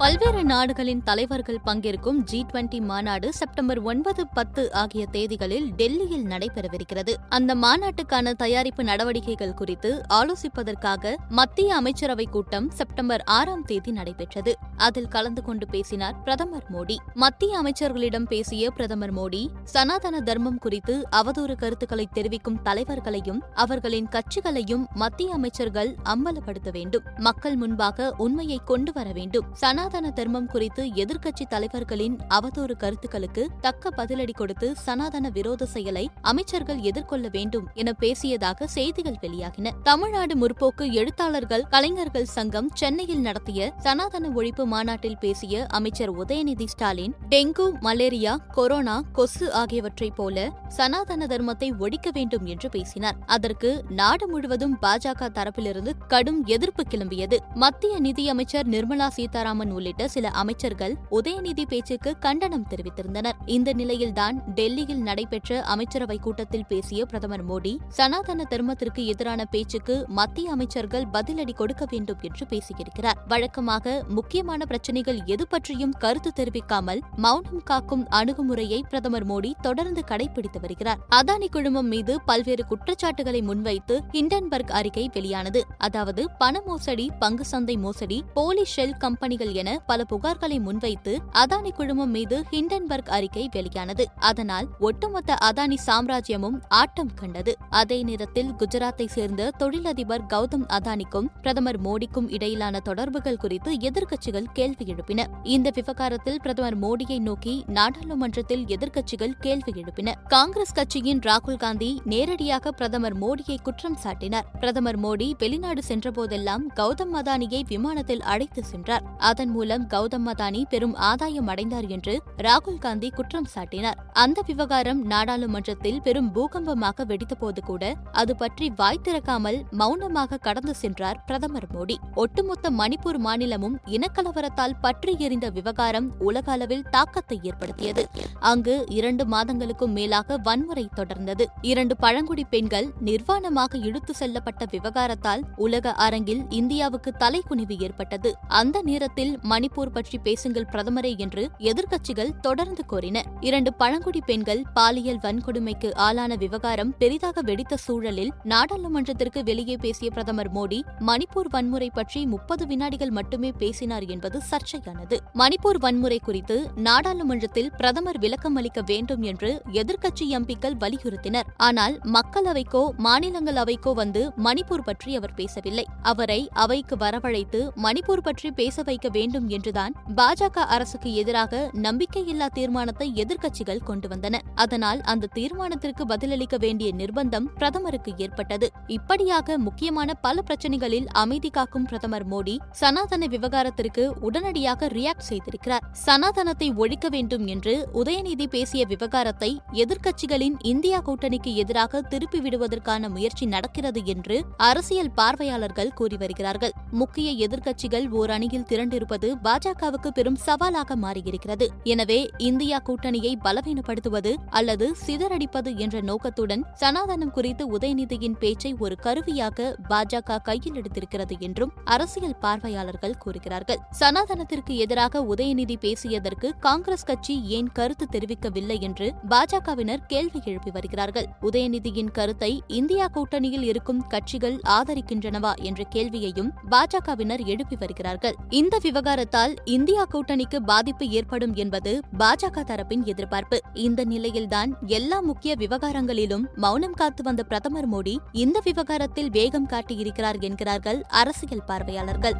பல்வேறு நாடுகளின் தலைவர்கள் பங்கேற்கும் ஜி டுவெண்டி மாநாடு செப்டம்பர் ஒன்பது பத்து ஆகிய தேதிகளில் டெல்லியில் நடைபெறவிருக்கிறது. அந்த மாநாட்டுக்கான தயாரிப்பு நடவடிக்கைகள் குறித்து ஆலோசிப்பதற்காக மத்திய அமைச்சரவை கூட்டம் செப்டம்பர் ஆறாம் தேதி நடைபெற்றது. அதில் கலந்து கொண்டு பேசினார் பிரதமர் மோடி. மத்திய அமைச்சர்களிடம் பேசிய பிரதமர் மோடி சனாதன தர்மம் குறித்து அவதூறு கருத்துக்களை தெரிவிக்கும் தலைவர்களையும் அவர்களின் கட்சிகளையும் மத்திய அமைச்சர்கள் அம்பலப்படுத்த வேண்டும். மக்கள் முன்பாக உண்மையை கொண்டு வர வேண்டும். சனாதன தர்மம் குறித்து எதிர்க்கட்சி தலைவர்களின் அவதூறு கருத்துக்களுக்கு தக்க பதிலடி கொடுத்து சனாதன விரோத செயலை அமைச்சர்கள் எதிர்கொள்ள வேண்டும் என பேசியதாக செய்திகள் வெளியாகின. தமிழ்நாடு முற்போக்கு எழுத்தாளர்கள் கலைஞர்கள் சங்கம் சென்னையில் நடத்திய சனாதன ஒழிப்பு மாநாட்டில் பேசிய அமைச்சர் Udhayanidhi Stalin dengue malaria corona கொசு ஆகியவற்றைப் போல சனாதன தர்மத்தை ஒழிக்க வேண்டும் என்று பேசினார். அதற்கு நாடு முழுவதும் பாஜக தரப்பிலிருந்து கடும் எதிர்ப்பு கிளம்பியது. மத்திய நிதியமைச்சர் நிர்மலா சீதாராமன் உள்ளிட்ட சில அமைச்சர்கள் உதயநிதி பேச்சுக்கு கண்டனம் தெரிவித்திருந்தனர். இந்த நிலையில்தான் டெல்லியில் நடைபெற்ற அமைச்சரவை கூட்டத்தில் பேசிய பிரதமர் மோடி சனாதன தர்மத்திற்கு எதிரான பேச்சுக்கு மத்திய அமைச்சர்கள் பதிலடி கொடுக்க வேண்டும் என்று பேசியிருக்கிறார். வழக்கமாக முக்கியமான பிரச்சினைகள் எது பற்றியும் கருத்து தெரிவிக்காமல் மௌனம் காக்கும் அணுகுமுறையை பிரதமர் மோடி தொடர்ந்து கடைபிடித்து வருகிறார். அதானி குழுமம் மீது பல்வேறு குற்றச்சாட்டுகளை முன்வைத்து ஹிண்டன்பர்க் அறிக்கை வெளியானது. அதாவது பண மோசடி பங்கு சந்தை மோசடி போலி ஷெல் கம்பெனிகள் என என பல புகார்களை முன்வைத்து அதானி குழுமம் மீது ஹிண்டன்பர்க் அறிக்கை வெளியானது. அதனால் ஒட்டுமொத்த அதானி சாம்ராஜ்யமும் ஆட்டம் கண்டது. அதே நேரத்தில் குஜராத்தை சேர்ந்த தொழிலதிபர் கௌதம் அதானிக்கும் பிரதமர் மோடிக்கும் இடையிலான தொடர்புகள் குறித்து எதிர்க்கட்சிகள் கேள்வி எழுப்பின. இந்த விவகாரத்தில் பிரதமர் மோடியை நோக்கி நாடாளுமன்றத்தில் எதிர்க்கட்சிகள் கேள்வி எழுப்பின. காங்கிரஸ் கட்சியின் ராகுல் காந்தி நேரடியாக பிரதமர் மோடியை குற்றம் சாட்டினார். பிரதமர் மோடி வெளிநாடு சென்றபோதெல்லாம் கௌதம் அதானியை விமானத்தில் அழைத்து சென்றார். அதன் மூலம் கௌதம் அதானி பெரும் ஆதாயம் அடைந்தார் என்று ராகுல் காந்தி குற்றம் சாட்டினார். அந்த விவகாரம் நாடாளுமன்றத்தில் பெரும் பூகம்பமாக வெடித்தபோது கூட அது பற்றி வாய் திறக்காமல் மௌனமாக கடந்து சென்றார் பிரதமர் மோடி. ஒட்டுமொத்த மணிப்பூர் மாநிலமும் இனக்கலவரத்தால் பற்றி எறிந்த விவகாரம் உலக அளவில் தாக்கத்தை ஏற்படுத்தியது. அங்கு இரண்டு மாதங்களுக்கும் மேலாக வன்முறை தொடர்ந்தது. இரண்டு பழங்குடி பெண்கள் நிர்வாணமாக இழுத்து செல்லப்பட்ட விவகாரத்தால் உலக அரங்கில் இந்தியாவுக்கு தலைக்குனிவு ஏற்பட்டது. அந்த நேரத்தில் மணிப்பூர் பற்றி பேசுங்கள் பிரதமரே என்று எதிர்க்கட்சிகள் தொடர்ந்து கோரின. இரண்டு பழங்குடி பெண்கள் பாலியல் வன்கொடுமைக்கு ஆளான விவகாரம் பெரிதாக வெடித்த சூழலில் நாடாளுமன்றத்திற்கு வெளியே பேசிய பிரதமர் மோடி மணிப்பூர் வன்முறை பற்றி முப்பது வினாடிகள் மட்டுமே பேசினார் என்பது சர்ச்சையானது. மணிப்பூர் வன்முறை குறித்து நாடாளுமன்றத்தில் பிரதமர் விளக்கம் அளிக்க வேண்டும் என்று எதிர்க்கட்சி எம்பிக்கள் வலியுறுத்தினர். ஆனால் மக்களவைக்கோ மாநிலங்களவைக்கோ வந்து மணிப்பூர் பற்றி அவர் பேசவில்லை. அவரை அவைக்கு வரவழைத்து மணிப்பூர் பற்றி பேச வைக்க வேண்டும் என்றுதான் பாஜக அரசுக்கு எதிராக நம்பிக்கையில்லா தீர்மானத்தை எதிர்க்கட்சிகள் கொண்டு வந்தன. அதனால் அந்த தீர்மானத்திற்கு பதிலளிக்க வேண்டிய நிர்பந்தம் பிரதமருக்கு ஏற்பட்டது. இப்படியாக முக்கியமான பல பிரச்சனைகளில் அமைதி காக்கும் பிரதமர் மோடி சனாதன விவகாரத்திற்கு உடனடியாக ரியாக்ட் செய்திருக்கிறார். சனாதனத்தை ஒழிக்க வேண்டும் என்று உதயநிதி பேசிய விவகாரத்தை எதிர்க்கட்சிகளின் இந்தியா கூட்டணிக்கு எதிராக திருப்பி விடுவதற்கான முயற்சி நடக்கிறது என்று அரசியல் பார்வையாளர்கள் கூறி வருகிறார்கள். முக்கிய எதிர்க்கட்சிகள் ஓர் அணியில் திரண்டிருப்பது பாஜகவுக்கு பெரும் சவாலாக மாறியிருக்கிறது. எனவே இந்தியா கூட்டணியை பலவீனப்படுத்துவது அல்லது சிதறடிப்பது என்ற நோக்கத்துடன் சனாதனம் குறித்து உதயநிதியின் பேச்சை ஒரு கருவியாக பாஜக கையில் எடுத்திருக்கிறது என்றும் அரசியல் பார்வையாளர்கள் கூறுகிறார்கள். சனாதனத்திற்கு எதிராக உதயநிதி பேசியதற்கு காங்கிரஸ் கட்சி ஏன் கருத்து தெரிவிக்கவில்லை என்று பாஜகவினர் கேள்வி எழுப்பி வருகிறார்கள். உதயநிதியின் கருத்தை இந்தியா கூட்டணியில் இருக்கும் கட்சிகள் ஆதரிக்கின்றனவா என்ற கேள்வியையும் பாஜகவினர் எழுப்பி வருகிறார்கள். இந்த விவகாரத்தால் இந்தியா கூட்டணிக்கு பாதிப்பு ஏற்படும் என்பது பாஜக தரப்பின் எதிர்பார்ப்பு. இந்த நிலையில்தான் எல்லா முக்கிய விவகாரங்களிலும் மௌனம் காத்து வந்த பிரதமர் மோடி இந்த விவகாரத்தில் வேகம் காட்டியிருக்கிறார் என்கிறார்கள் அரசியல் பார்வையாளர்கள்.